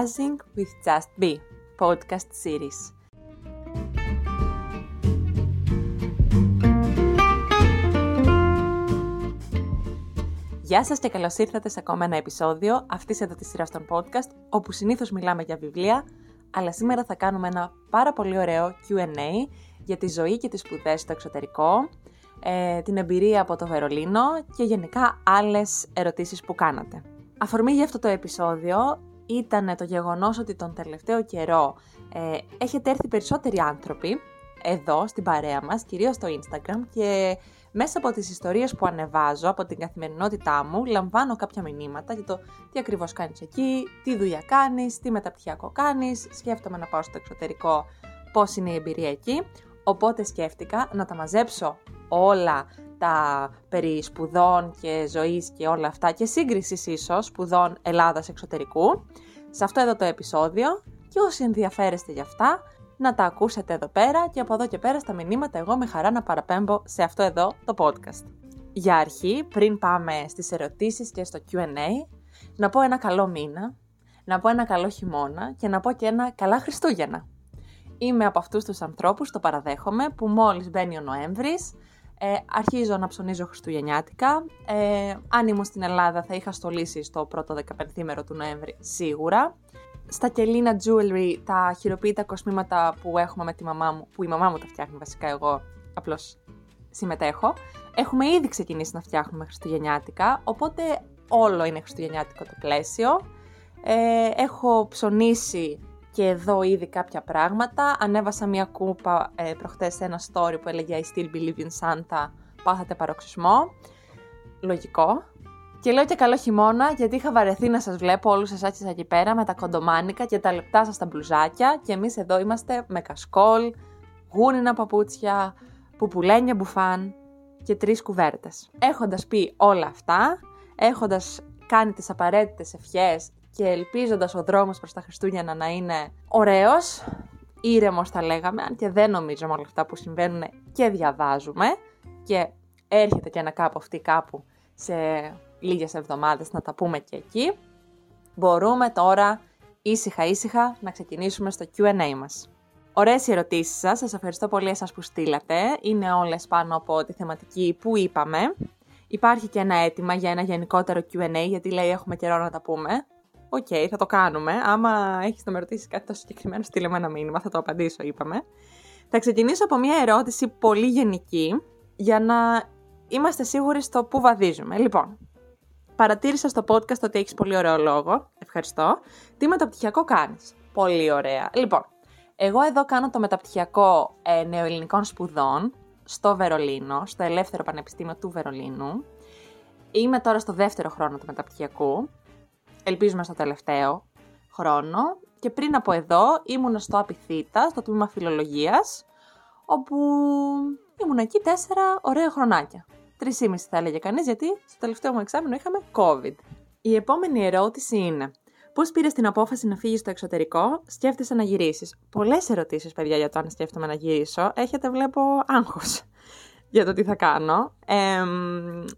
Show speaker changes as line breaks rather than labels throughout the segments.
Buzzing with Just Be podcast series. Γεια σας και καλώς ήρθατε σε ακόμα ένα επεισόδιο αυτής εδώ της σειράς των podcast, όπου συνήθως μιλάμε για βιβλία, αλλά σήμερα θα κάνουμε ένα πάρα πολύ ωραίο Q&A για τη ζωή και τις σπουδές στο εξωτερικό, ε, την εμπειρία από το Βερολίνο και γενικά άλλες ερωτήσεις που κάνατε. Αφορμή για αυτό το επεισόδιο ήταν το γεγονός ότι τον τελευταίο καιρό ε, έχετε έρθει περισσότεροι άνθρωποι εδώ στην παρέα μας, κυρίως στο Instagram και μέσα από τις ιστορίες που ανεβάζω από την καθημερινότητά μου λαμβάνω κάποια μηνύματα για το τι ακριβώς κάνεις εκεί, τι δουλειά κάνεις, τι μεταπτυχιακό κάνεις, σκέφτομαι να πάω στο εξωτερικό, πώς είναι η εμπειρία εκεί. Οπότε σκέφτηκα να τα μαζέψω όλα τα περί σπουδών και ζωής και όλα αυτά και σύγκρισης ίσως σπουδών Ελλάδας εξωτερικού σε αυτό εδώ το επεισόδιο και όσοι ενδιαφέρεστε για αυτά να τα ακούσετε εδώ πέρα και από εδώ και πέρα στα μηνύματα εγώ με χαρά να παραπέμπω σε αυτό εδώ το podcast. Για αρχή, πριν πάμε στις ερωτήσεις και στο Q&A, να πω ένα καλό μήνα, να πω ένα καλό χειμώνα και να πω και ένα καλά Χριστούγεννα. Είμαι από αυτούς τους ανθρώπους, το παραδέχομαι, που μόλις μπαίνει ο Νοέμβρης, ε, αρχίζω να ψωνίζω χριστουγεννιάτικα. Ε, αν ήμουν στην Ελλάδα θα είχα στολίσει στο πρώτο 15 του Νοέμβρη σίγουρα. Στα κελίνα jewelry, τα χειροποίητα κοσμήματα που έχουμε με τη μαμά μου, που η μαμά μου τα φτιάχνει βασικά εγώ απλώς συμμετέχω. Έχουμε ήδη ξεκινήσει να φτιάχνουμε χριστουγεννιάτικα, οπότε όλο είναι χριστουγεννιάτικο το πλαίσιο. Ε, έχω ψωνίσει και εδώ ήδη κάποια πράγματα. Ανέβασα μια κούπα ε, προχτές σε ένα story που έλεγε I still believe in Santa, πάθατε παροξισμό. Λογικό. Και λέω και καλό χειμώνα γιατί είχα βαρεθεί να σας βλέπω όλους εσάς εκεί πέρα με τα κοντομάνικα και τα λεπτά σας τα μπλουζάκια και εμείς εδώ είμαστε με κασκόλ, γούνινα παπούτσια, πουπουλένια μπουφάν και τρεις κουβέρτες. Έχοντας πει όλα αυτά, έχοντας κάνει τις απαραίτητες ευχές και ελπίζοντας ο δρόμος προς τα Χριστούγεννα να είναι ωραίος, ήρεμος θα λέγαμε, αν και δεν νομίζω με όλα αυτά που συμβαίνουν και διαβάζουμε και έρχεται και ένα κάπου αυτή κάπου σε λίγες εβδομάδες να τα πούμε και εκεί, μπορούμε τώρα ήσυχα ήσυχα να ξεκινήσουμε στο Q&A μας. Ωραίες οι ερωτήσεις σας, σας ευχαριστώ πολύ εσάς που στείλατε, είναι όλες πάνω από τη θεματική που είπαμε. Υπάρχει και ένα αίτημα για ένα γενικότερο Q&A, γιατί λέει έχουμε καιρό να τα πούμε. OK, okay, θα το κάνουμε. Άμα έχεις να με ρωτήσεις κάτι τόσο συγκεκριμένο, στείλε με ένα μήνυμα, θα το απαντήσω, είπαμε. Θα ξεκινήσω από μια ερώτηση πολύ γενική, για να είμαστε σίγουροι στο πού βαδίζουμε. Λοιπόν, παρατήρησα στο podcast ότι έχεις πολύ ωραίο λόγο. Ευχαριστώ. Τι μεταπτυχιακό κάνεις; Πολύ ωραία. Λοιπόν, εγώ εδώ κάνω το μεταπτυχιακό ε, νεοελληνικών σπουδών στο Βερολίνο, στο Ελεύθερο Πανεπιστήμιο του Βερολίνου. Είμαι τώρα στο δεύτερο χρόνο του μεταπτυχιακού ελπίζουμε στο τελευταίο χρόνο. Και πριν από εδώ ήμουν στο Απιθύτα, στο τμήμα φιλολογίας, όπου ήμουν εκεί τέσσερα ωραία χρονάκια. Τρεις ήμιση θα έλεγε κανείς, γιατί στο τελευταίο μου εξάμεινο είχαμε COVID. Η επόμενη ερώτηση είναι, Πώς πήρες την απόφαση να φύγεις στο εξωτερικό, σκέφτεσαι να γυρίσεις; Πολλές ερωτήσεις, παιδιά, για το αν σκέφτομαι να γυρίσω. Έχετε, βλέπω, άγχος για το τι θα κάνω. Ε,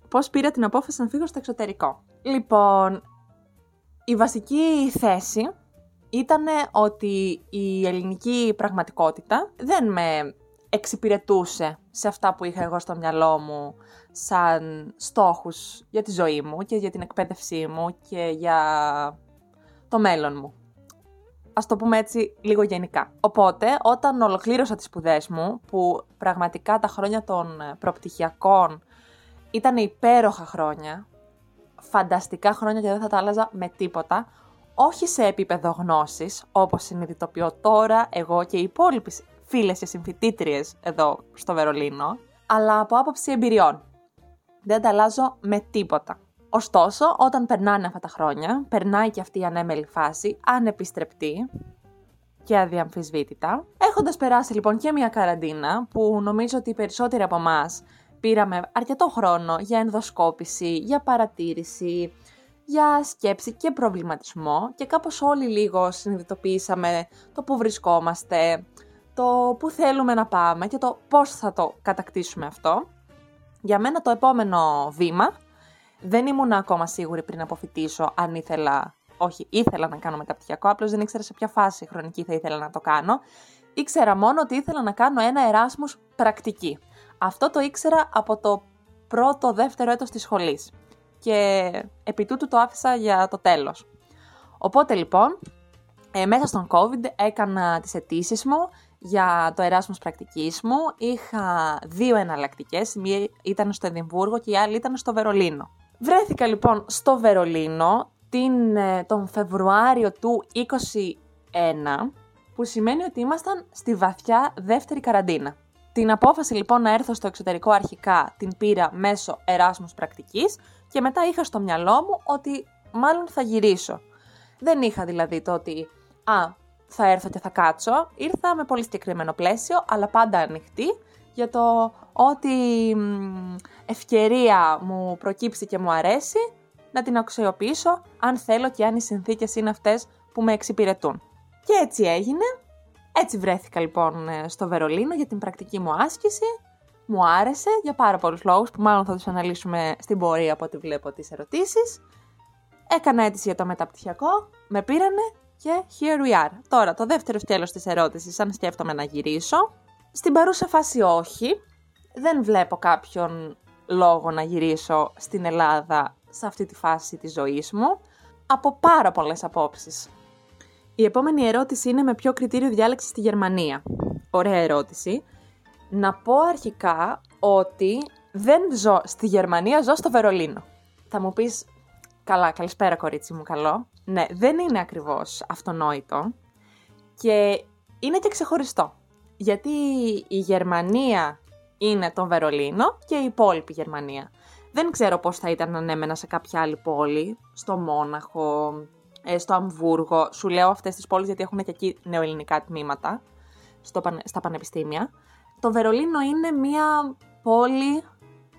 Πώς πήρα την απόφαση να φύγω στο εξωτερικό; Λοιπόν, η βασική θέση ήταν ότι η ελληνική πραγματικότητα δεν με εξυπηρετούσε σε αυτά που είχα εγώ στο μυαλό μου σαν στόχους για τη ζωή μου και για την εκπαίδευσή μου και για το μέλλον μου. Ας το πούμε έτσι λίγο γενικά. Οπότε, όταν ολοκλήρωσα τις σπουδές μου, που πραγματικά τα χρόνια των προπτυχιακών ήταν υπέροχα χρόνια, φανταστικά χρόνια και δεν θα τα άλλαζα με τίποτα. Όχι σε επίπεδο γνώσης, όπως συνειδητοποιώ τώρα εγώ και οι υπόλοιποι φίλες και συμφοιτήτριες εδώ στο Βερολίνο, αλλά από άποψη εμπειριών. Δεν τα αλλάζω με τίποτα. Ωστόσο, όταν περνάνε αυτά τα χρόνια, περνάει και αυτή η ανέμελη φάση, ανεπιστρεπτή και αδιαμφισβήτητα. Έχοντας περάσει λοιπόν και μια καραντίνα, που νομίζω ότι οι περισσότεροι από εμάς πήραμε αρκετό χρόνο για ενδοσκόπηση, για παρατήρηση, για σκέψη και προβληματισμό και κάπως όλοι λίγο συνειδητοποιήσαμε το που βρισκόμαστε, το που θέλουμε να πάμε και το πώς θα το κατακτήσουμε αυτό. Για μένα το επόμενο βήμα δεν ήμουν ακόμα σίγουρη πριν αποφυτίσω αν ήθελα όχι, ήθελα να κάνω μεταπτυχιακό, απλώς δεν ήξερα σε ποια φάση χρονική θα ήθελα να το κάνω. Ήξερα μόνο ότι ήθελα να κάνω ένα Εράσμους πρακτική. Αυτό το ήξερα από το πρώτο, δεύτερο έτος της σχολής. Και επί τούτου το άφησα για το τέλος. Οπότε λοιπόν, ε, μέσα στον COVID έκανα τις αιτήσεις μου για το Εράσμος πρακτικής μου. Είχα δύο εναλλακτικές, μία ήταν στο Εδιμβούργο και η άλλη ήταν στο Βερολίνο. Βρέθηκα λοιπόν στο Βερολίνο την, ε, τον Φεβρουάριο του 2021, που σημαίνει ότι ήμασταν στη βαθιά δεύτερη καραντίνα. Την απόφαση λοιπόν να έρθω στο εξωτερικό αρχικά την πήρα μέσω Εράσμους πρακτικής και μετά είχα στο μυαλό μου ότι μάλλον θα γυρίσω. Δεν είχα δηλαδή το ότι «Α, θα έρθω και θα κάτσω». Ήρθα με πολύ συγκεκριμένο πλαίσιο, αλλά πάντα ανοιχτή για το ότι ευκαιρία μου προκύψει και μου αρέσει να την αξιοποιήσω αν θέλω και αν οι συνθήκες είναι αυτές που με εξυπηρετούν. Και έτσι έγινε. Έτσι βρέθηκα λοιπόν ε, στο Βερολίνο για την πρακτική μου άσκηση. Μου άρεσε για πάρα πολλούς λόγους που μάλλον θα τους αναλύσουμε στην πορεία από ό,τι βλέπω τις ερωτήσεις. Έκανα αίτηση για το μεταπτυχιακό, με πήρανε και here we are. Τώρα, το δεύτερο σκέλος της ερώτησης, αν σκέφτομαι να γυρίσω. Στην παρούσα φάση όχι. Δεν βλέπω κάποιον λόγο να γυρίσω στην Ελλάδα σε αυτή τη φάση της ζωής μου, από πάρα πολλές απόψεις. Η επόμενη ερώτηση είναι με ποιο κριτήριο διάλεξες στη Γερμανία. Ωραία ερώτηση. Να πω αρχικά ότι δεν ζω στη Γερμανία, ζω στο Βερολίνο. Θα μου πεις, καλά, καλησπέρα κορίτσι μου, καλό. Ναι, δεν είναι ακριβώς αυτονόητο και είναι και ξεχωριστό. Γιατί η Γερμανία είναι το Βερολίνο και η υπόλοιπη Γερμανία. Δεν ξέρω πώς θα ήταν αν έμενα σε κάποια άλλη πόλη, στο Μόναχο, ε, στο Αμβούργο. Σου λέω αυτές τις πόλεις γιατί έχουν και εκεί νεοελληνικά τμήματα στο, στα πανεπιστήμια. Το Βερολίνο είναι μία πόλη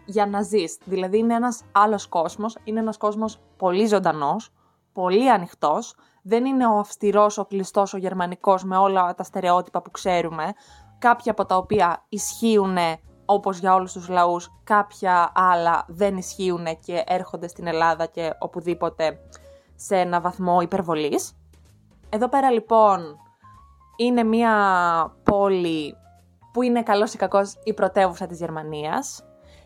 για να ζεις. Δηλαδή είναι ένας άλλος κόσμος, είναι ένας κόσμος πολύ ζωντανός, πολύ ανοιχτός. Δεν είναι ο αυστηρός, ο κλειστός, ο γερμανικός με όλα τα στερεότυπα που ξέρουμε. Κάποια από τα οποία ισχύουν όπως για όλους τους λαούς, κάποια άλλα δεν ισχύουν και έρχονται στην Ελλάδα και οπουδήποτε σε ένα βαθμό υπερβολής. Εδώ πέρα λοιπόν είναι μια πόλη που είναι καλός ή κακός η πρωτεύουσα της Γερμανίας.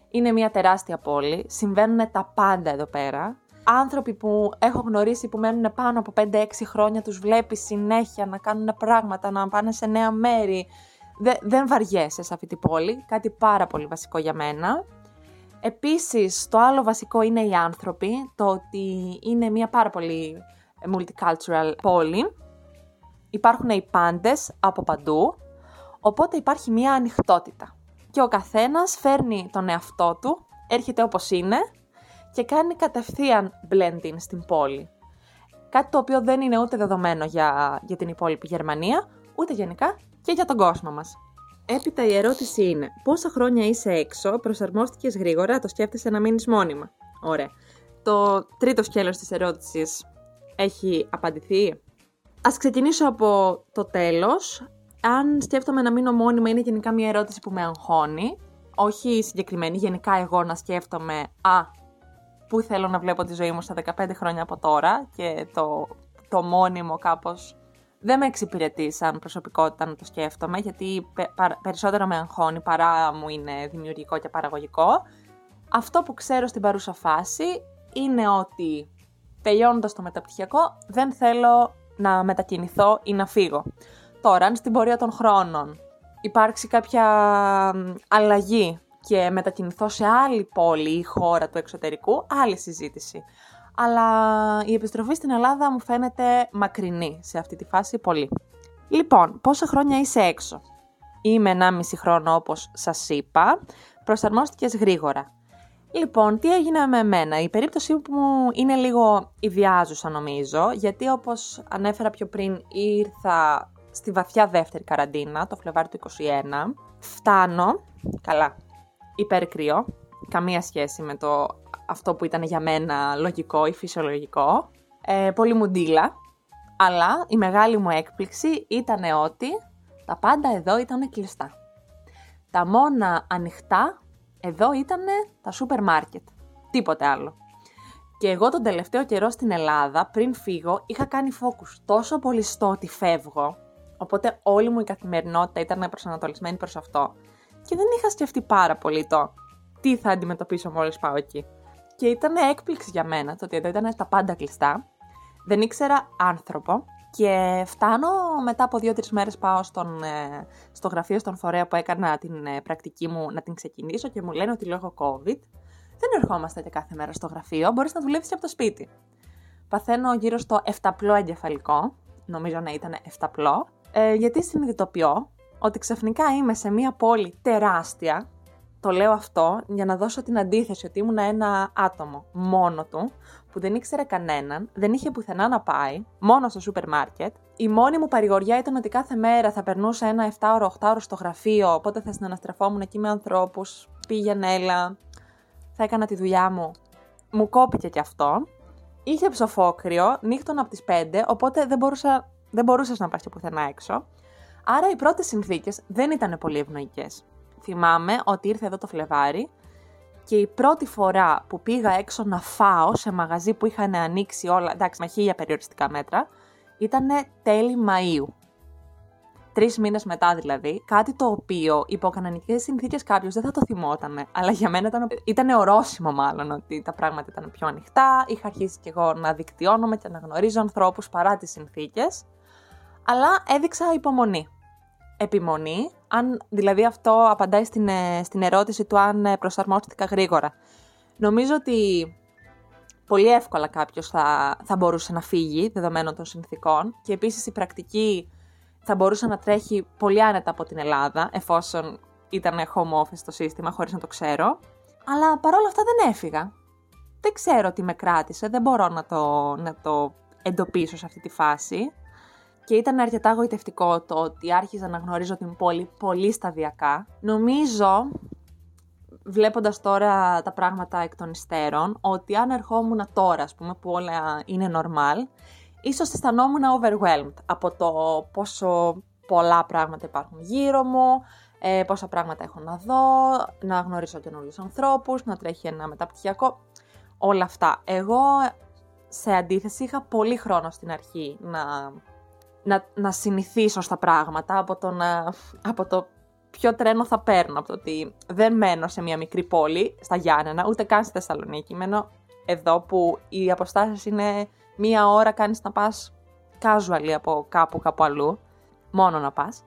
Είναι μια τεράστια πόλη, συμβαίνουν τα πάντα εδώ πέρα. Άνθρωποι που έχω γνωρίσει που μένουν πάνω από 5-6 χρόνια τους βλέπεις συνέχεια να κάνουν πράγματα, να πάνε σε νέα μέρη, δεν βαριέσαι σε αυτή την πόλη, κάτι πάρα πολύ βασικό για μένα. Επίσης, το άλλο βασικό είναι οι άνθρωποι, το ότι είναι μια πάρα πολύ multicultural πόλη. Υπάρχουν οι πάντες από παντού, οπότε υπάρχει μια ανοιχτότητα. Και ο καθένας φέρνει τον εαυτό του, έρχεται όπως είναι και κάνει κατευθείαν blending στην πόλη. Κάτι το οποίο δεν είναι ούτε δεδομένο για, για την υπόλοιπη Γερμανία, ούτε γενικά και για τον κόσμο μας. Έπειτα η ερώτηση είναι, πόσα χρόνια είσαι έξω, προσαρμόστηκες γρήγορα, το σκέφτεσαι να μείνεις μόνιμα; Ωραία. Το τρίτο σκέλος της ερώτησης έχει απαντηθεί. Ας ξεκινήσω από το τέλος. Αν σκέφτομαι να μείνω μόνιμα είναι γενικά μια ερώτηση που με αγχώνει. Όχι συγκεκριμένη, γενικά εγώ να σκέφτομαι «Α, πού θέλω να βλέπω τη ζωή μου στα 15 χρόνια από τώρα» και το, το μόνιμο κάπως δεν με εξυπηρετεί σαν προσωπικότητα να το σκέφτομαι, γιατί περισσότερο με αγχώνει παρά μου είναι δημιουργικό και παραγωγικό. Αυτό που ξέρω στην παρούσα φάση είναι ότι τελειώνοντας το μεταπτυχιακό δεν θέλω να μετακινηθώ ή να φύγω. Τώρα, αν στην πορεία των χρόνων υπάρξει κάποια αλλαγή και μετακινηθώ σε άλλη πόλη ή χώρα του εξωτερικού, άλλη συζήτηση αλλά η επιστροφή στην Ελλάδα μου φαίνεται μακρινή σε αυτή τη φάση πολύ. Λοιπόν, πόσα χρόνια είσαι έξω; Είμαι 1,5 χρόνο όπως σας είπα, προσαρμόστηκες γρήγορα. Λοιπόν, τι έγινε με εμένα; Η περίπτωσή μου είναι λίγο ιδιάζουσα νομίζω, γιατί όπως ανέφερα πιο πριν ήρθα στη βαθιά δεύτερη καραντίνα, το Φλεβάρι του 21. Φτάνω, καλά, υπερκρύο, καμία σχέση με το αυτό που ήταν για μένα λογικό ή φυσιολογικό. Ε, πολύ μουντίλα. Αλλά η μεγάλη μου έκπληξη ήταν ότι τα πάντα εδώ ήταν κλειστά. Τα μόνα ανοιχτά εδώ ήταν τα σούπερ μάρκετ. Τίποτε άλλο. Και εγώ τον τελευταίο καιρό στην Ελλάδα, πριν φύγω, είχα κάνει focus τόσο πολύ στο ότι φεύγω, οπότε όλη μου η καθημερινότητα ήταν προσανατολισμένη προς αυτό. Και δεν είχα σκεφτεί πάρα πολύ το τι θα αντιμετωπίσω μόλις πάω εκεί. Και ήταν έκπληξη για μένα το ότι εδώ ήταν τα πάντα κλειστά. Δεν ήξερα άνθρωπο και φτάνω μετά από δύο-τρεις μέρες πάω στον, ε, στο γραφείο στον φορέα που έκανα την ε, πρακτική μου να την ξεκινήσω και μου λένε ότι λόγω COVID δεν ερχόμαστε και κάθε μέρα στο γραφείο, μπορείς να δουλεύεις από το σπίτι. Παθαίνω γύρω στο 7 εγκεφαλικό, νομίζω να ήταν 7 ε, γιατί συνειδητοποιώ ότι ξαφνικά είμαι σε μια πόλη τεράστια, το λέω αυτό για να δώσω την αντίθεση ότι ήμουν ένα άτομο μόνο του, που δεν ήξερε κανέναν, δεν είχε πουθενά να πάει, μόνο στο σούπερ μάρκετ. Η μόνη μου παρηγοριά ήταν ότι κάθε μέρα θα περνούσα ένα 7ωρο, 8ωρο στο γραφείο, οπότε θα συναναστρεφόμουν εκεί με ανθρώπους, πήγαινε έλα, θα έκανα τη δουλειά μου. Μου κόπηκε κι αυτό. Είχε ψοφόκριο, νύχτων από τις 5, οπότε δεν, μπορούσα, δεν μπορούσες να πας και πουθενά έξω. Άρα οι πρώτες συνθήκες δεν ήταν πολύ ευνοϊκές. Θυμάμαι ότι ήρθε εδώ το Φλεβάρι και η πρώτη φορά που πήγα έξω να φάω σε μαγαζί που είχαν ανοίξει όλα, εντάξει με χίλια περιοριστικά μέτρα, ήταν τέλη Μαΐου. Τρεις μήνες μετά δηλαδή, κάτι το οποίο υπό κανονικές συνθήκες κάποιος δεν θα το θυμόταν. Αλλά για μένα ήταν, ήταν ορόσημο μάλλον ότι τα πράγματα ήταν πιο ανοιχτά. Είχα αρχίσει κι εγώ να δικτυώνομαι και να γνωρίζω ανθρώπους παρά τις συνθήκες. Αλλά έδειξα υπομονή επιμονή, αν δηλαδή αυτό απαντάει στην, ε, στην ερώτηση του αν ε, προσαρμόστηκα γρήγορα. Νομίζω ότι πολύ εύκολα κάποιος θα, θα μπορούσε να φύγει δεδομένων των συνθήκων και επίσης η πρακτική θα μπορούσε να τρέχει πολύ άνετα από την Ελλάδα εφόσον ήταν home office το σύστημα χωρίς να το ξέρω. Αλλά παρόλα αυτά δεν έφυγα. Δεν ξέρω τι με κράτησε, δεν μπορώ να το, να το εντοπίσω σε αυτή τη φάση και ήταν αρκετά γοητευτικό το ότι άρχιζα να γνωρίζω την πόλη πολύ σταδιακά. Νομίζω, βλέποντας τώρα τα πράγματα εκ των υστέρων, ότι αν ερχόμουν τώρα, ας πούμε, που όλα είναι normal, ίσως αισθανόμουν overwhelmed από το πόσο πολλά πράγματα υπάρχουν γύρω μου, ε, πόσα πράγματα έχω να δω, να γνωρίσω καινούριους ανθρώπους, να τρέχει ένα μεταπτυχιακό, όλα αυτά. Εγώ, σε αντίθεση, είχα πολύ χρόνο στην αρχή να να, να συνηθίσω στα πράγματα από το, να, από το ποιο τρένο θα παίρνω. Από το ότι δεν μένω σε μια μικρή πόλη, στα Γιάννενα, ούτε καν στη Θεσσαλονίκη. Μένω εδώ που οι αποστάσεις είναι μία ώρα κάνεις να πας casual από κάπου κάπου αλλού, μόνο να πας.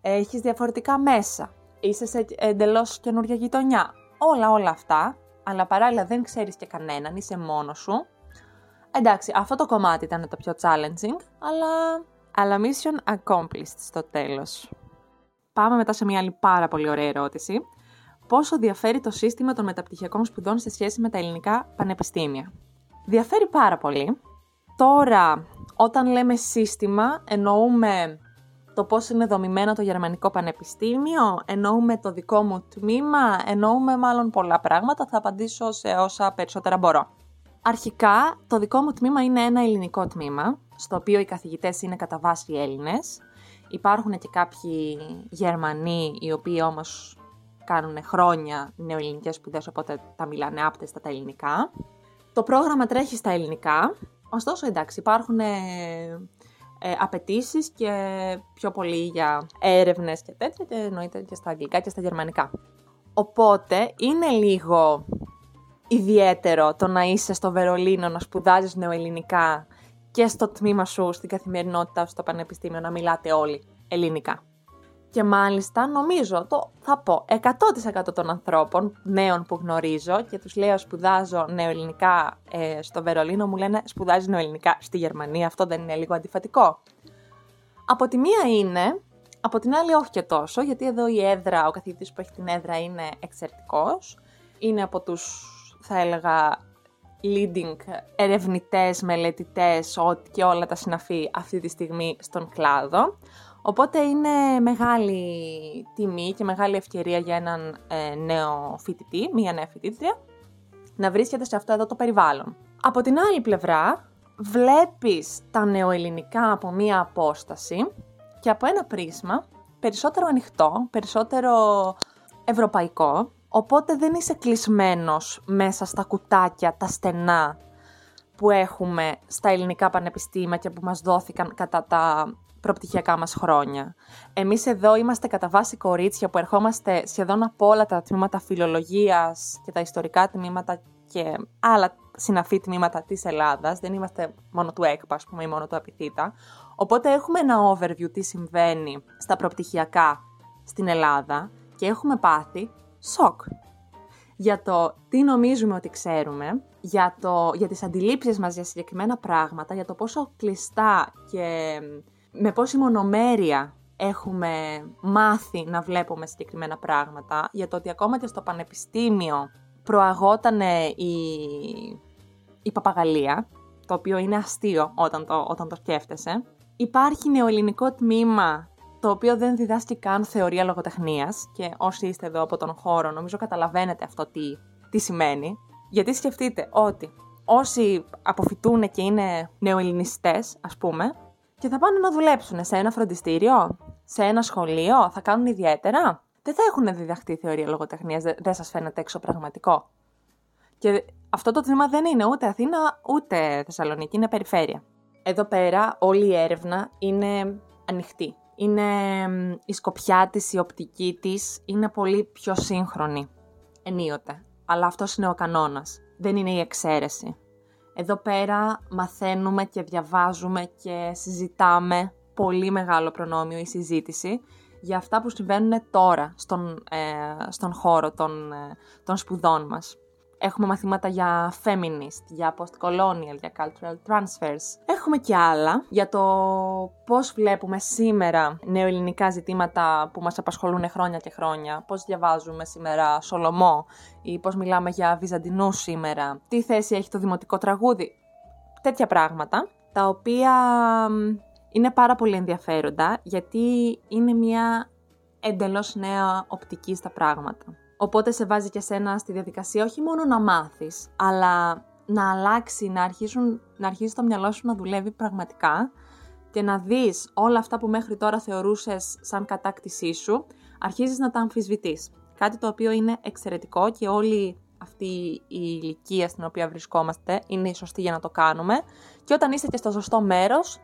Έχεις διαφορετικά μέσα, είσαι σε εντελώς καινούργια γειτονιά. Όλα όλα αυτά, αλλά παράλληλα δεν ξέρεις και κανέναν, είσαι μόνος σου. Εντάξει, αυτό το κομμάτι ήταν το πιο challenging, αλλά αλλά mission accomplished στο τέλος. Πάμε μετά σε μια άλλη πάρα πολύ ωραία ερώτηση. Πόσο διαφέρει το σύστημα των μεταπτυχιακών σπουδών σε σχέση με τα ελληνικά πανεπιστήμια; Διαφέρει πάρα πολύ. Τώρα, όταν λέμε σύστημα, εννοούμε το πώς είναι δομημένο το Γερμανικό Πανεπιστήμιο, εννοούμε το δικό μου τμήμα, εννοούμε μάλλον πολλά πράγματα, θα απαντήσω σε όσα περισσότερα μπορώ. Αρχικά, το δικό μου τμήμα είναι ένα ελληνικό τμήμα, στο οποίο οι καθηγητές είναι κατά βάση Έλληνες. Υπάρχουν και κάποιοι Γερμανοί, οι οποίοι όμως κάνουν χρόνια νεοελληνικές σπουδές, οπότε τα μιλάνε άπτεστα τα ελληνικά. Το πρόγραμμα τρέχει στα ελληνικά, ωστόσο εντάξει υπάρχουν ε, ε, απαιτήσεις και πιο πολύ για έρευνες και τέτοια και εννοείται και στα αγγλικά και στα γερμανικά. Οπότε είναι λίγο ιδιαίτερο το να είσαι στο Βερολίνο να σπουδάζεις νεοελληνικά και στο τμήμα σου, στην καθημερινότητα στο πανεπιστήμιο να μιλάτε όλοι ελληνικά. Και μάλιστα νομίζω, το θα πω, 100% των ανθρώπων νέων που γνωρίζω και τους λέω σπουδάζω νεοελληνικά ε, στο Βερολίνο μου λένε σπουδάζει νεοελληνικά στη Γερμανία, αυτό δεν είναι λίγο αντιφατικό. Από τη μία είναι, από την άλλη όχι και τόσο, γιατί εδώ η έδρα, ο καθηγητής που έχει την έδρα είναι εξαιρετικός, είναι από τους, θα έλεγα, leading ερευνητές, μελετητές και όλα τα συναφή αυτή τη στιγμή στον κλάδο. Οπότε είναι μεγάλη τιμή και μεγάλη ευκαιρία για έναν ε, νέο φοιτητή, μία νέα φοιτήτρια, να βρίσκεται σε αυτό εδώ το περιβάλλον. Από την άλλη πλευρά, βλέπεις τα νεοελληνικά από μία απόσταση και από ένα πρίσμα περισσότερο ανοιχτό, περισσότερο ευρωπαϊκό, Οπότε δεν είσαι κλεισμένος μέσα στα κουτάκια, τα στενά που έχουμε στα ελληνικά πανεπιστήμια και που μας δόθηκαν κατά τα προπτυχιακά μας χρόνια. Εμείς εδώ είμαστε κατά βάση κορίτσια που ερχόμαστε σχεδόν από όλα τα τμήματα φιλολογίας και τα ιστορικά τμήματα και άλλα συναφή τμήματα της Ελλάδας. Δεν είμαστε μόνο του ΕΚΠΑ, ας πούμε, ή μόνο του Απιθύτα. Οπότε έχουμε ένα overview τι συμβαίνει στα προπτυχιακά στην Ελλάδα και έχουμε πάθει σοκ για το τι νομίζουμε ότι ξέρουμε, για, το, για τις αντιλήψεις μας για συγκεκριμένα πράγματα, για το πόσο κλειστά και με πόση μονομέρεια έχουμε μάθει να βλέπουμε συγκεκριμένα πράγματα, για το ότι ακόμα και στο πανεπιστήμιο προαγόταν η, η παπαγαλία, το οποίο είναι αστείο όταν το, όταν το σκέφτεσαι. Υπάρχει νεοελληνικό τμήμα το οποίο δεν διδάσκει καν θεωρία λογοτεχνίας και όσοι είστε εδώ από τον χώρο νομίζω καταλαβαίνετε αυτό τι, τι σημαίνει. Γιατί σκεφτείτε ότι όσοι αποφυτούν και είναι νεοελληνιστές ας πούμε και θα πάνε να δουλέψουν σε ένα φροντιστήριο, σε ένα σχολείο, θα κάνουν ιδιαίτερα. Δεν θα έχουν διδαχτεί θεωρία λογοτεχνίας, δεν, δεν σας φαίνεται εξωπραγματικό. Και αυτό το τμήμα δεν είναι ούτε Αθήνα ούτε Θεσσαλονίκη, είναι περιφέρεια. Εδώ πέρα όλη η έρευνα είναι ανοιχτή είναι η σκοπιά της, η οπτική της, είναι πολύ πιο σύγχρονη, ενίοτε. Αλλά αυτός είναι ο κανόνας, δεν είναι η εξαίρεση. Εδώ πέρα μαθαίνουμε και διαβάζουμε και συζητάμε πολύ μεγάλο προνόμιο η συζήτηση για αυτά που συμβαίνουν τώρα στον, ε, στον χώρο των, ε, των σπουδών μας. Έχουμε μαθήματα για feminist, για post-colonial, για cultural transfers. Έχουμε και άλλα για το πώς βλέπουμε σήμερα νεοελληνικά ζητήματα που μας απασχολούν χρόνια και χρόνια. Πώς διαβάζουμε σήμερα Σολομό ή πώς μιλάμε για Βυζαντινούς σήμερα. Τι θέση έχει το δημοτικό τραγούδι. Τέτοια πράγματα, τα οποία είναι πάρα πολύ ενδιαφέροντα γιατί είναι μια εντελώς νέα οπτική στα πράγματα. Οπότε σε βάζει και σένα στη διαδικασία όχι μόνο να μάθεις, αλλά να αλλάξει, να, αρχίσουν, να αρχίσει το μυαλό σου να δουλεύει πραγματικά και να δεις όλα αυτά που μέχρι τώρα θεωρούσες σαν κατάκτησή σου, αρχίζεις να τα αμφισβητείς. Κάτι το οποίο είναι εξαιρετικό και όλη αυτή η ηλικία στην οποία βρισκόμαστε είναι η σωστή για να το κάνουμε και όταν είστε και στο σωστό μέρος,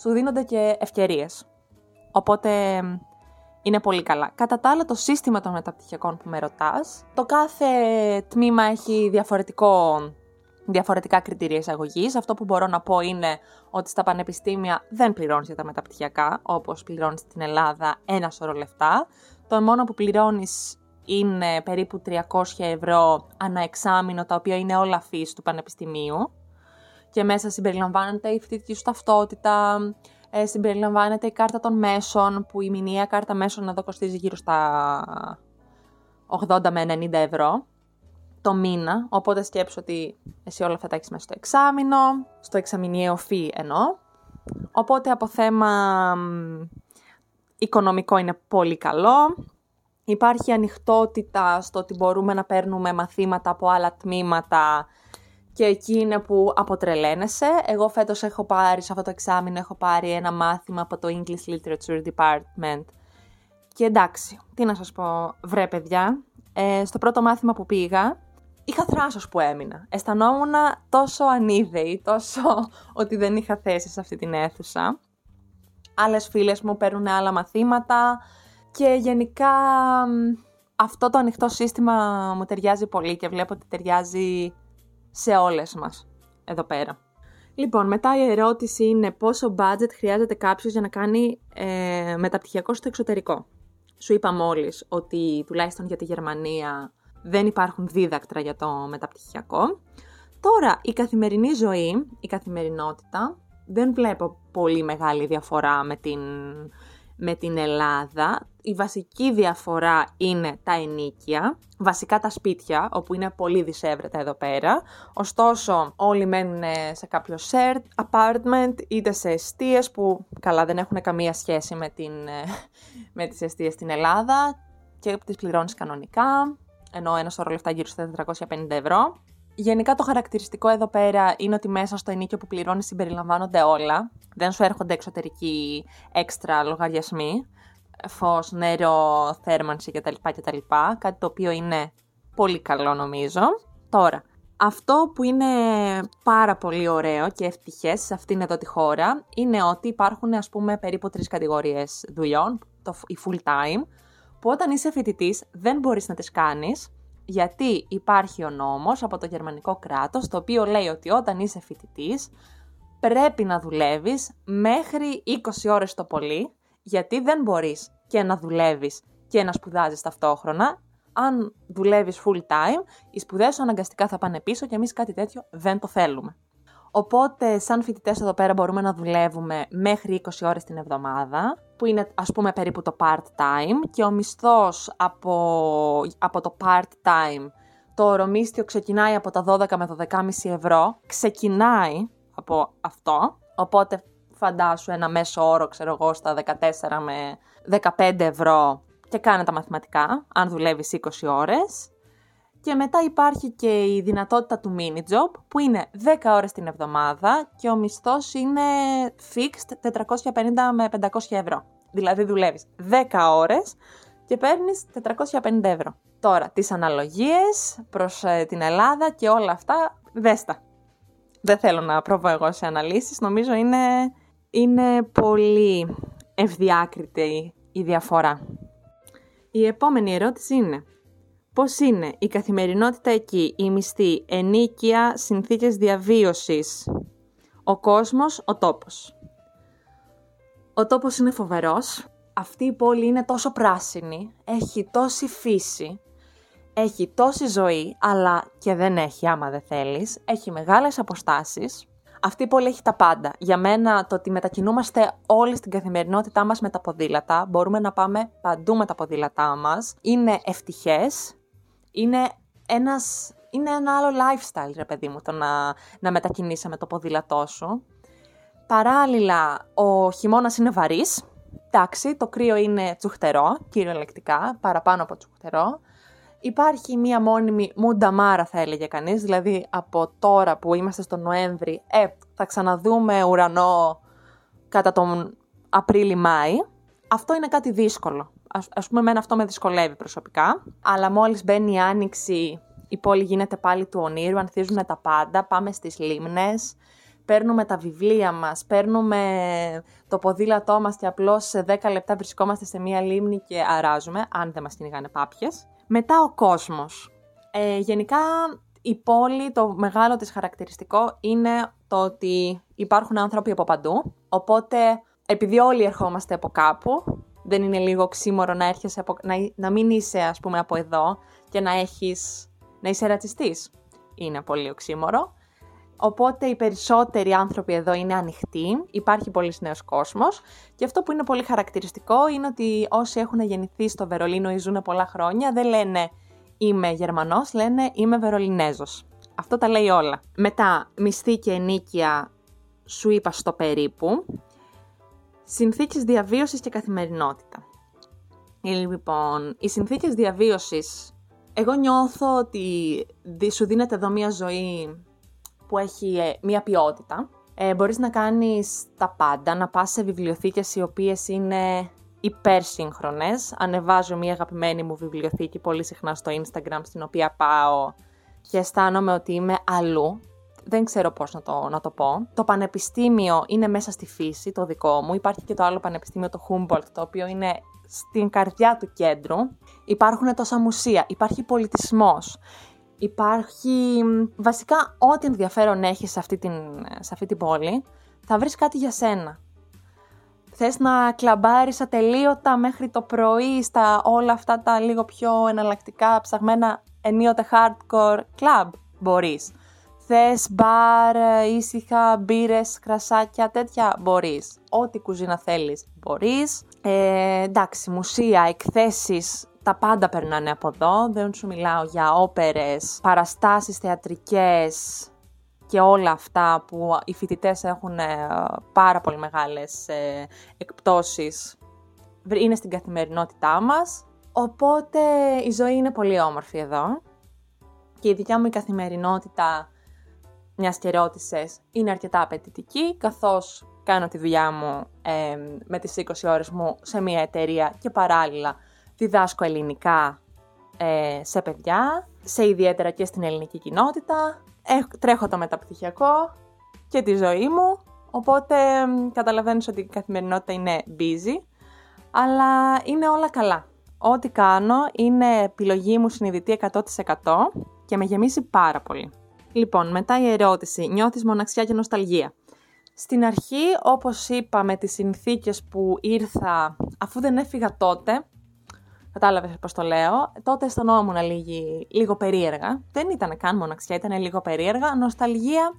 σου δίνονται και ευκαιρίες. Οπότε είναι πολύ καλά. Κατά τα άλλα, το σύστημα των μεταπτυχιακών που με ρωτάς, το κάθε τμήμα έχει διαφορετικό, διαφορετικά κριτήρια εισαγωγής. Αυτό που μπορώ να πω είναι ότι στα πανεπιστήμια δεν πληρώνεις για τα μεταπτυχιακά, όπως πληρώνεις στην Ελλάδα ένα σωρό λεφτά. Το μόνο που πληρώνεις είναι περίπου 300 ευρώ ανά εξάμεινο, τα οποία είναι όλα φύση του πανεπιστημίου. Και μέσα συμπεριλαμβάνεται η φοιτητική σου ταυτότητα, ε, συμπεριλαμβάνεται η κάρτα των μέσων, που η μηνιαία κάρτα μέσων εδώ κοστίζει γύρω στα 80 με 90 ευρώ το μήνα, οπότε σκέψω ότι εσύ όλα αυτά τα έχεις μέσα στο εξάμεινο, στο εξαμηνιαίο φύ εννοώ. Οπότε από θέμα οικονομικό είναι πολύ καλό. Υπάρχει ανοιχτότητα στο ότι μπορούμε να παίρνουμε μαθήματα από άλλα τμήματα και εκεί είναι που αποτρελαίνεσαι. Εγώ φέτος έχω πάρει, σε αυτό το εξάμεινο έχω πάρει ένα μάθημα από το English Literature Department. Και εντάξει, τι να σας πω, βρε παιδιά, ε, στο πρώτο μάθημα που πήγα, είχα θράσος που έμεινα. Αισθανόμουν τόσο ανίδεη, τόσο ότι δεν είχα θέση σε αυτή την αίθουσα. Άλλες φίλες μου παίρνουν άλλα μαθήματα και γενικά αυτό το ανοιχτό σύστημα μου ταιριάζει πολύ και βλέπω ότι ταιριάζει σε όλες μας εδώ πέρα. Λοιπόν, μετά η ερώτηση είναι πόσο budget χρειάζεται κάποιος για να κάνει ε, μεταπτυχιακό στο εξωτερικό. Σου είπα μόλις ότι τουλάχιστον για τη Γερμανία δεν υπάρχουν δίδακτρα για το μεταπτυχιακό. Τώρα, η καθημερινή ζωή, η καθημερινότητα, δεν βλέπω πολύ μεγάλη διαφορά με την με την Ελλάδα. Η βασική διαφορά είναι τα ενίκια, βασικά τα σπίτια, όπου είναι πολύ δυσέβρετα εδώ πέρα. Ωστόσο, όλοι μένουν σε κάποιο shared apartment, είτε σε αιστείες που καλά δεν έχουν καμία σχέση με, την, με τις αιστείες στην Ελλάδα και τις πληρώνεις κανονικά, ενώ ένας σωρό λεφτά γύρω στα 450 ευρώ. Γενικά το χαρακτηριστικό εδώ πέρα είναι ότι μέσα στο ενίκιο που πληρώνεις συμπεριλαμβάνονται όλα. Δεν σου έρχονται εξωτερικοί έξτρα λογαριασμοί. Φως, νερό, θέρμανση κτλ. κτλ. Κάτι το οποίο είναι πολύ καλό νομίζω. Τώρα, Αυτό που είναι πάρα πολύ ωραίο και ευτυχές σε αυτήν εδώ τη χώρα είναι ότι υπάρχουν ας πούμε περίπου τρεις κατηγορίες δουλειών, το, η full time, που όταν είσαι φοιτητής δεν μπορείς να τις κάνεις γιατί υπάρχει ο νόμος από το γερμανικό κράτος το οποίο λέει ότι όταν είσαι φοιτητής πρέπει να δουλεύεις μέχρι 20 ώρες το πολύ γιατί δεν μπορείς και να δουλεύεις και να σπουδάζεις ταυτόχρονα. Αν δουλεύεις full time, οι σπουδές σου αναγκαστικά θα πάνε πίσω και εμείς κάτι τέτοιο δεν το θέλουμε. Οπότε, σαν φοιτητές εδώ πέρα μπορούμε να δουλεύουμε μέχρι 20 ώρες την εβδομάδα, που είναι ας πούμε περίπου το part-time. Και ο μισθός από, από το part-time, το ωρομίστιο ξεκινάει από τα 12 με 12,5 ευρώ, ξεκινάει από αυτό, οπότε φαντάσου ένα μέσο όρο, ξέρω εγώ, στα 14 με 15 ευρώ και κάνε τα μαθηματικά, αν δουλεύεις 20 ώρες. Και μετά υπάρχει και η δυνατότητα του mini job, που είναι 10 ώρες την εβδομάδα και ο μισθός είναι fixed 450 με 500 ευρώ. Δηλαδή δουλεύεις 10 ώρες και παίρνεις 450 ευρώ. Τώρα, τις αναλογίες προς ε, την Ελλάδα και όλα αυτά, δέστα. Δεν θέλω να προβώ εγώ σε αναλύσεις, νομίζω είναι, είναι πολύ ευδιάκριτη η διαφορά. Η επόμενη ερώτηση είναι πώς είναι η καθημερινότητα εκεί, η μισθή, ενίκεια, συνθήκες διαβίωσης, ο κόσμος, ο τόπος. Ο τόπος είναι φοβερός. Αυτή η πόλη είναι τόσο πράσινη, έχει τόση φύση, έχει τόση ζωή, αλλά και δεν έχει άμα δεν θέλεις. Έχει μεγάλες αποστάσεις. Αυτή η πόλη έχει τα πάντα. Για μένα το ότι μετακινούμαστε όλοι στην καθημερινότητά μας με τα ποδήλατα, μπορούμε να πάμε παντού με τα ποδήλατά μας, είναι ευτυχές, είναι ένας... Είναι ένα άλλο lifestyle, ρε παιδί μου, το να, να μετακινήσει με το ποδήλατό σου. Παράλληλα, ο χειμώνας είναι βαρύς. Εντάξει, το κρύο είναι τσουχτερό, κυριολεκτικά, παραπάνω από τσουχτερό. Υπάρχει μία μόνιμη μουνταμάρα θα έλεγε κανείς, δηλαδή από τώρα που είμαστε στο Νοέμβρη, ε, θα ξαναδούμε ουρανό κατά τον Απρίλη-Μάη. Αυτό είναι κάτι δύσκολο. Ας, ας πούμε, εμένα αυτό με δυσκολεύει προσωπικά. Αλλά μόλις μπαίνει η Άνοιξη, η πόλη γίνεται πάλι του ονείρου, ανθίζουν τα πάντα, πάμε στις λίμνες, παίρνουμε τα βιβλία μας, παίρνουμε το ποδήλατό μας και απλώς σε 10 λεπτά βρισκόμαστε σε μία λίμνη και αράζουμε, αν δεν μας κυνηγάνε πάπιες. Μετά ο κόσμος. Ε, γενικά η πόλη, το μεγάλο της χαρακτηριστικό είναι το ότι υπάρχουν άνθρωποι από παντού, οπότε επειδή όλοι ερχόμαστε από κάπου, δεν είναι λίγο ξύμορο να, έρχεσαι από, να, να μην είσαι ας πούμε από εδώ και να έχεις, να είσαι ρατσιστής. Είναι πολύ οξύμορο. Οπότε οι περισσότεροι άνθρωποι εδώ είναι ανοιχτοί, υπάρχει πολύς νέος κόσμος και αυτό που είναι πολύ χαρακτηριστικό είναι ότι όσοι έχουν γεννηθεί στο Βερολίνο ή ζουν πολλά χρόνια δεν λένε είμαι Γερμανός, λένε είμαι Βερολινέζος. Αυτό τα λέει όλα. Μετά, μισθή και ενίκεια σου είπα στο περίπου. Συνθήκες διαβίωσης και καθημερινότητα. Λοιπόν, οι συνθήκες διαβίωσης, εγώ νιώθω ότι σου δίνεται εδώ μια ζωή που έχει ε, μία ποιότητα. Ε, μπορείς να κάνεις τα πάντα, να πας σε βιβλιοθήκες οι οποίες είναι υπερσύγχρονες. Ανεβάζω μία αγαπημένη μου βιβλιοθήκη πολύ συχνά στο Instagram, στην οποία πάω και αισθάνομαι ότι είμαι αλλού. Δεν ξέρω πώς να το, να το πω. Το πανεπιστήμιο είναι μέσα στη φύση, το δικό μου. Υπάρχει και το άλλο πανεπιστήμιο, το Humboldt, το οποίο είναι στην καρδιά του κέντρου. Υπάρχουν τόσα μουσεία, υπάρχει πολιτισμός, Υπάρχει βασικά ό,τι ενδιαφέρον έχει σε αυτή, την, σε αυτή την πόλη, θα βρεις κάτι για σένα. Θες να κλαμπάρεις ατελείωτα μέχρι το πρωί στα όλα αυτά τα λίγο πιο εναλλακτικά ψαγμένα ενίοτε hardcore club, μπορείς. Θες μπαρ, ήσυχα, μπύρες, κρασάκια, τέτοια, μπορείς. Ό,τι κουζίνα θέλεις, μπορείς. Ε, εντάξει, μουσεία, εκθέσεις, τα πάντα περνάνε από εδώ, δεν σου μιλάω για όπερες, παραστάσεις θεατρικές και όλα αυτά που οι φοιτητές έχουν ε, πάρα πολύ μεγάλες ε, εκπτώσεις, είναι στην καθημερινότητά μας. Οπότε η ζωή είναι πολύ όμορφη εδώ. Και η δικιά μου η καθημερινότητα, μιας και ρώτησες, είναι αρκετά απαιτητική, καθώς κάνω τη δουλειά μου ε, με τις 20 ώρες μου σε μια εταιρεία και παράλληλα διδάσκω ελληνικά ε, σε παιδιά. σε ιδιαίτερα και στην ελληνική κοινότητα. τρέχω το μεταπτυχιακό και τη ζωή μου, οπότε καταλαβαίνεις ότι η καθημερινότητα είναι busy, αλλά είναι όλα καλά. Ό,τι κάνω είναι επιλογή μου συνειδητή 100% και με γεμίσει πάρα πολύ. Λοιπόν, μετά η ερώτηση, νιώθεις μοναξιά και νοσταλγία. Στην αρχή, όπως είπα, με τις συνθήκες που ήρθα, αφού δεν έφυγα τότε, κατάλαβες πώς το λέω, τότε αισθανόμουν λίγο περίεργα. Δεν ήταν καν μοναξιά, ήταν λίγο περίεργα. Νοσταλγία,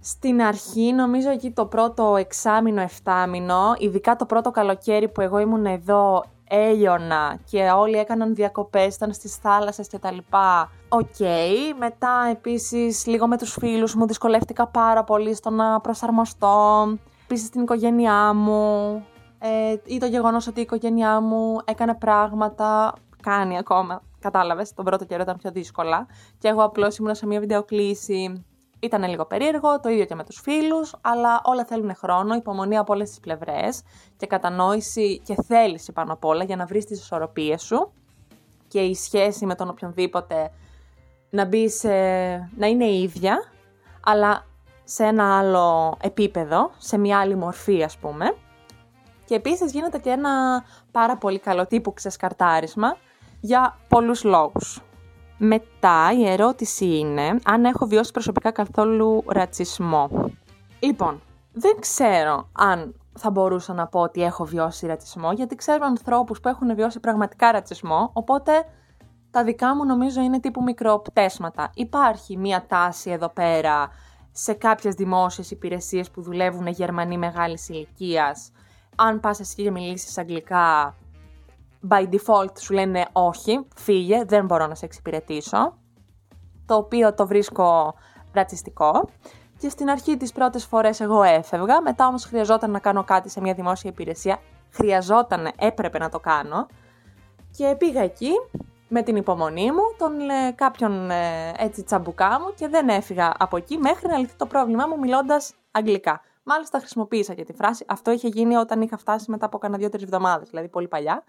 στην αρχή, νομίζω εκεί το πρώτο εξάμηνο, εφτάμηνο, ειδικά το πρώτο καλοκαίρι που εγώ ήμουν εδώ, έλειωνα και όλοι έκαναν διακοπές, ήταν στις θάλασσες και τα λοιπά. Οκ, μετά επίσης λίγο με τους φίλους μου δυσκολεύτηκα πάρα πολύ στο να προσαρμοστώ. Επίσης την οικογένειά μου ε, ή το γεγονός ότι η οικογένειά μου έκανε πράγματα, κάνει ακόμα, κατάλαβες, τον πρώτο καιρό ήταν πιο δύσκολα και εγώ απλώς ήμουν σε μια βιντεοκλήση ήταν λίγο περίεργο, το ίδιο και με τους φίλους, αλλά όλα θέλουν χρόνο, υπομονή από όλες τις πλευρές και κατανόηση και θέληση πάνω απ' όλα για να βρεις τις ισορροπίες σου και η σχέση με τον οποιονδήποτε να μπει σε... να είναι ίδια, αλλά σε ένα άλλο επίπεδο, σε μια άλλη μορφή ας πούμε. Και επίσης γίνεται και ένα πάρα πολύ καλό τύπου ξεσκαρτάρισμα για πολλούς λόγους. Μετά η ερώτηση είναι αν έχω βιώσει προσωπικά καθόλου ρατσισμό. Λοιπόν, δεν ξέρω αν θα μπορούσα να πω ότι έχω βιώσει ρατσισμό, γιατί ξέρω ανθρώπους που έχουν βιώσει πραγματικά ρατσισμό, οπότε τα δικά μου νομίζω είναι τύπου μικροπτέσματα. Υπάρχει μία τάση εδώ πέρα σε κάποιες δημόσιες υπηρεσίες που δουλεύουν Γερμανοί μεγάλης ηλικίας. Αν πας εσύ και μιλήσεις αγγλικά, by default σου λένε όχι, φύγε, δεν μπορώ να σε εξυπηρετήσω, το οποίο το βρίσκω ρατσιστικό. Και στην αρχή τις πρώτες φορές εγώ έφευγα, μετά όμως χρειαζόταν να κάνω κάτι σε μια δημόσια υπηρεσία, χρειαζόταν, έπρεπε να το κάνω και πήγα εκεί με την υπομονή μου, τον ε, κάποιον ε, έτσι τσαμπουκά μου και δεν έφυγα από εκεί μέχρι να λυθεί το πρόβλημά μου μιλώντας αγγλικά. Μάλιστα χρησιμοποίησα και τη φράση. Αυτό είχε γίνει όταν είχα φτάσει μετά από κάνα δύο-τρεις εβδομάδες, δηλαδή πολύ παλιά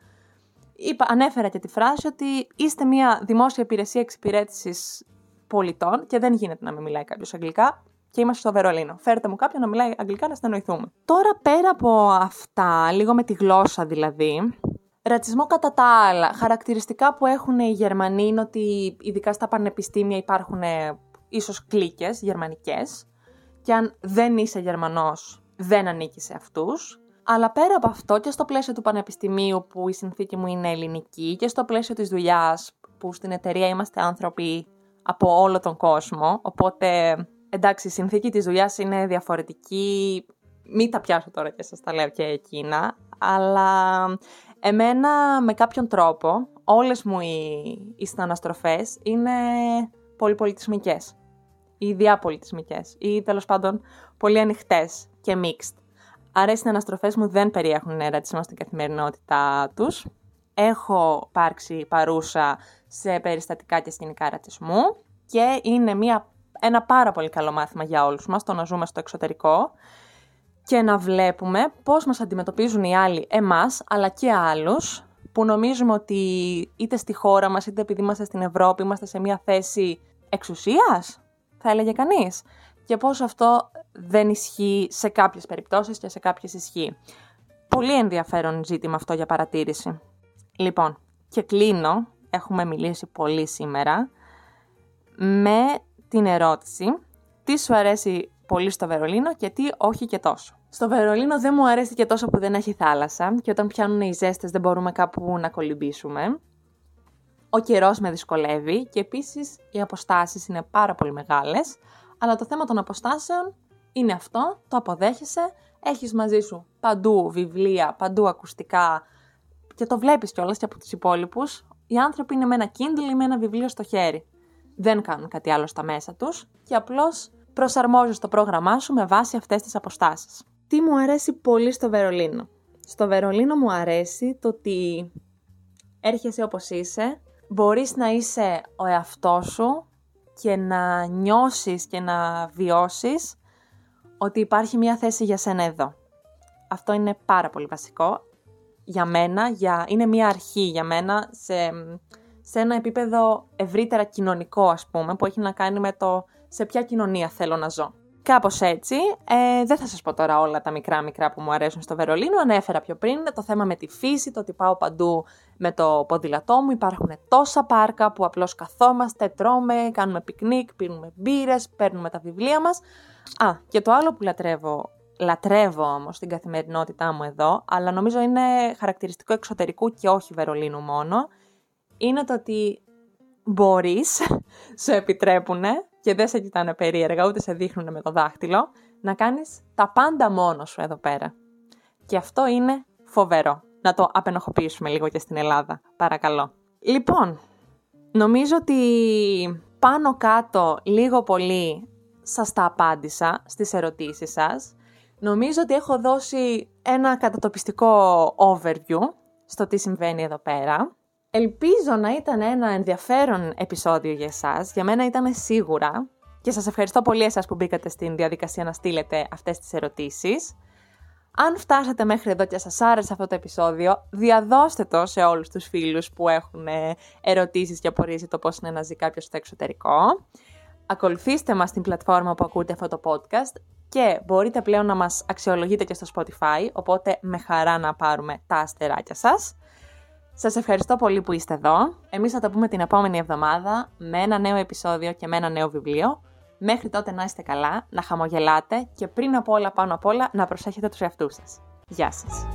είπα, ανέφερα και τη φράση ότι είστε μια δημόσια υπηρεσία εξυπηρέτησης πολιτών και δεν γίνεται να μην μιλάει κάποιος αγγλικά και είμαστε στο Βερολίνο. Φέρτε μου κάποιον να μιλάει αγγλικά να στενοηθούμε. Τώρα πέρα από αυτά, λίγο με τη γλώσσα δηλαδή, ρατσισμό κατά τα άλλα. Χαρακτηριστικά που έχουν οι Γερμανοί είναι ότι ειδικά στα πανεπιστήμια υπάρχουν ε, ίσως κλίκες γερμανικές και αν δεν είσαι Γερμανός δεν ανήκει σε αυτούς. Αλλά πέρα από αυτό και στο πλαίσιο του πανεπιστημίου που η συνθήκη μου είναι ελληνική και στο πλαίσιο της δουλειάς που στην εταιρεία είμαστε άνθρωποι από όλο τον κόσμο, οπότε εντάξει η συνθήκη της δουλειάς είναι διαφορετική, μην τα πιάσω τώρα και σας τα λέω και εκείνα, αλλά εμένα με κάποιον τρόπο όλες μου οι, οι σταναστροφές είναι πολυπολιτισμικές ή διαπολιτισμικές ή τέλος πάντων πολύ ανοιχτές και mixed. Άρα οι συναναστροφές μου δεν περιέχουν ρατσισμό στην καθημερινότητά τους. Έχω υπάρξει παρούσα σε περιστατικά και σκηνικά ρατσισμού και είναι μια, ένα πάρα πολύ καλό μάθημα για όλους μας το να ζούμε στο εξωτερικό και να βλέπουμε πώς μας αντιμετωπίζουν οι άλλοι εμάς αλλά και άλλους που νομίζουμε ότι είτε στη χώρα μας είτε επειδή είμαστε στην Ευρώπη είμαστε σε μια θέση εξουσίας, θα έλεγε κανείς και πώς αυτό δεν ισχύει σε κάποιες περιπτώσεις και σε κάποιες ισχύει. Πολύ ενδιαφέρον ζήτημα αυτό για παρατήρηση. Λοιπόν, και κλείνω, έχουμε μιλήσει πολύ σήμερα, με την ερώτηση τι σου αρέσει πολύ στο Βερολίνο και τι όχι και τόσο. Στο Βερολίνο δεν μου αρέσει και τόσο που δεν έχει θάλασσα και όταν πιάνουν οι ζέστες δεν μπορούμε κάπου να κολυμπήσουμε. Ο καιρός με δυσκολεύει και επίσης οι αποστάσεις είναι πάρα πολύ μεγάλες, αλλά το θέμα των αποστάσεων είναι αυτό, το αποδέχεσαι, έχεις μαζί σου παντού βιβλία, παντού ακουστικά και το βλέπεις κιόλας και από τους υπόλοιπους. Οι άνθρωποι είναι με ένα Kindle ή με ένα βιβλίο στο χέρι. Δεν κάνουν κάτι άλλο στα μέσα τους και απλώς προσαρμόζεις το πρόγραμμά σου με βάση αυτές τις αποστάσεις. Τι μου αρέσει πολύ στο Βερολίνο. Στο Βερολίνο μου αρέσει το ότι έρχεσαι όπως είσαι, μπορείς να είσαι ο εαυτός σου και να νιώσεις και να βιώσεις ότι υπάρχει μια θέση για σένα εδώ. Αυτό είναι πάρα πολύ βασικό για μένα, για... είναι μια αρχή για μένα σε, σε ένα επίπεδο ευρύτερα κοινωνικό, ας πούμε, που έχει να κάνει με το σε ποια κοινωνία θέλω να ζω. Κάπως έτσι, ε, δεν θα σας πω τώρα όλα τα μικρά μικρά που μου αρέσουν στο Βερολίνο, ανέφερα πιο πριν, το θέμα με τη φύση, το ότι πάω παντού με το ποδήλατό μου, υπάρχουν τόσα πάρκα που απλώς καθόμαστε, τρώμε, κάνουμε πικνίκ, πίνουμε μπύρες, παίρνουμε τα βιβλία μας. Α, και το άλλο που λατρεύω, λατρεύω όμως στην καθημερινότητά μου εδώ, αλλά νομίζω είναι χαρακτηριστικό εξωτερικού και όχι Βερολίνου μόνο, είναι το ότι μπορείς, σου επιτρέπουνε και δεν σε κοιτάνε περίεργα, ούτε σε δείχνουν με το δάχτυλο, να κάνεις τα πάντα μόνος σου εδώ πέρα. Και αυτό είναι φοβερό. Να το απενοχοποιήσουμε λίγο και στην Ελλάδα, παρακαλώ. Λοιπόν, νομίζω ότι πάνω κάτω λίγο πολύ σας τα απάντησα στις ερωτήσεις σας. Νομίζω ότι έχω δώσει ένα κατατοπιστικό overview στο τι συμβαίνει εδώ πέρα. Ελπίζω να ήταν ένα ενδιαφέρον επεισόδιο για εσάς. Για μένα ήταν σίγουρα. Και σας ευχαριστώ πολύ εσάς που μπήκατε στην διαδικασία να στείλετε αυτές τις ερωτήσεις. Αν φτάσατε μέχρι εδώ και σας άρεσε αυτό το επεισόδιο, διαδώστε το σε όλους τους φίλους που έχουν ε, ερωτήσεις και απορίες για το πώς είναι να ζει κάποιος στο εξωτερικό. Ακολουθήστε μας στην πλατφόρμα που ακούτε αυτό το podcast και μπορείτε πλέον να μας αξιολογείτε και στο Spotify, οπότε με χαρά να πάρουμε τα αστεράκια σας. Σας ευχαριστώ πολύ που είστε εδώ. Εμείς θα τα πούμε την επόμενη εβδομάδα με ένα νέο επεισόδιο και με ένα νέο βιβλίο. Μέχρι τότε να είστε καλά, να χαμογελάτε και πριν από όλα πάνω απ' όλα να προσέχετε τους εαυτούς σας. Γεια σας!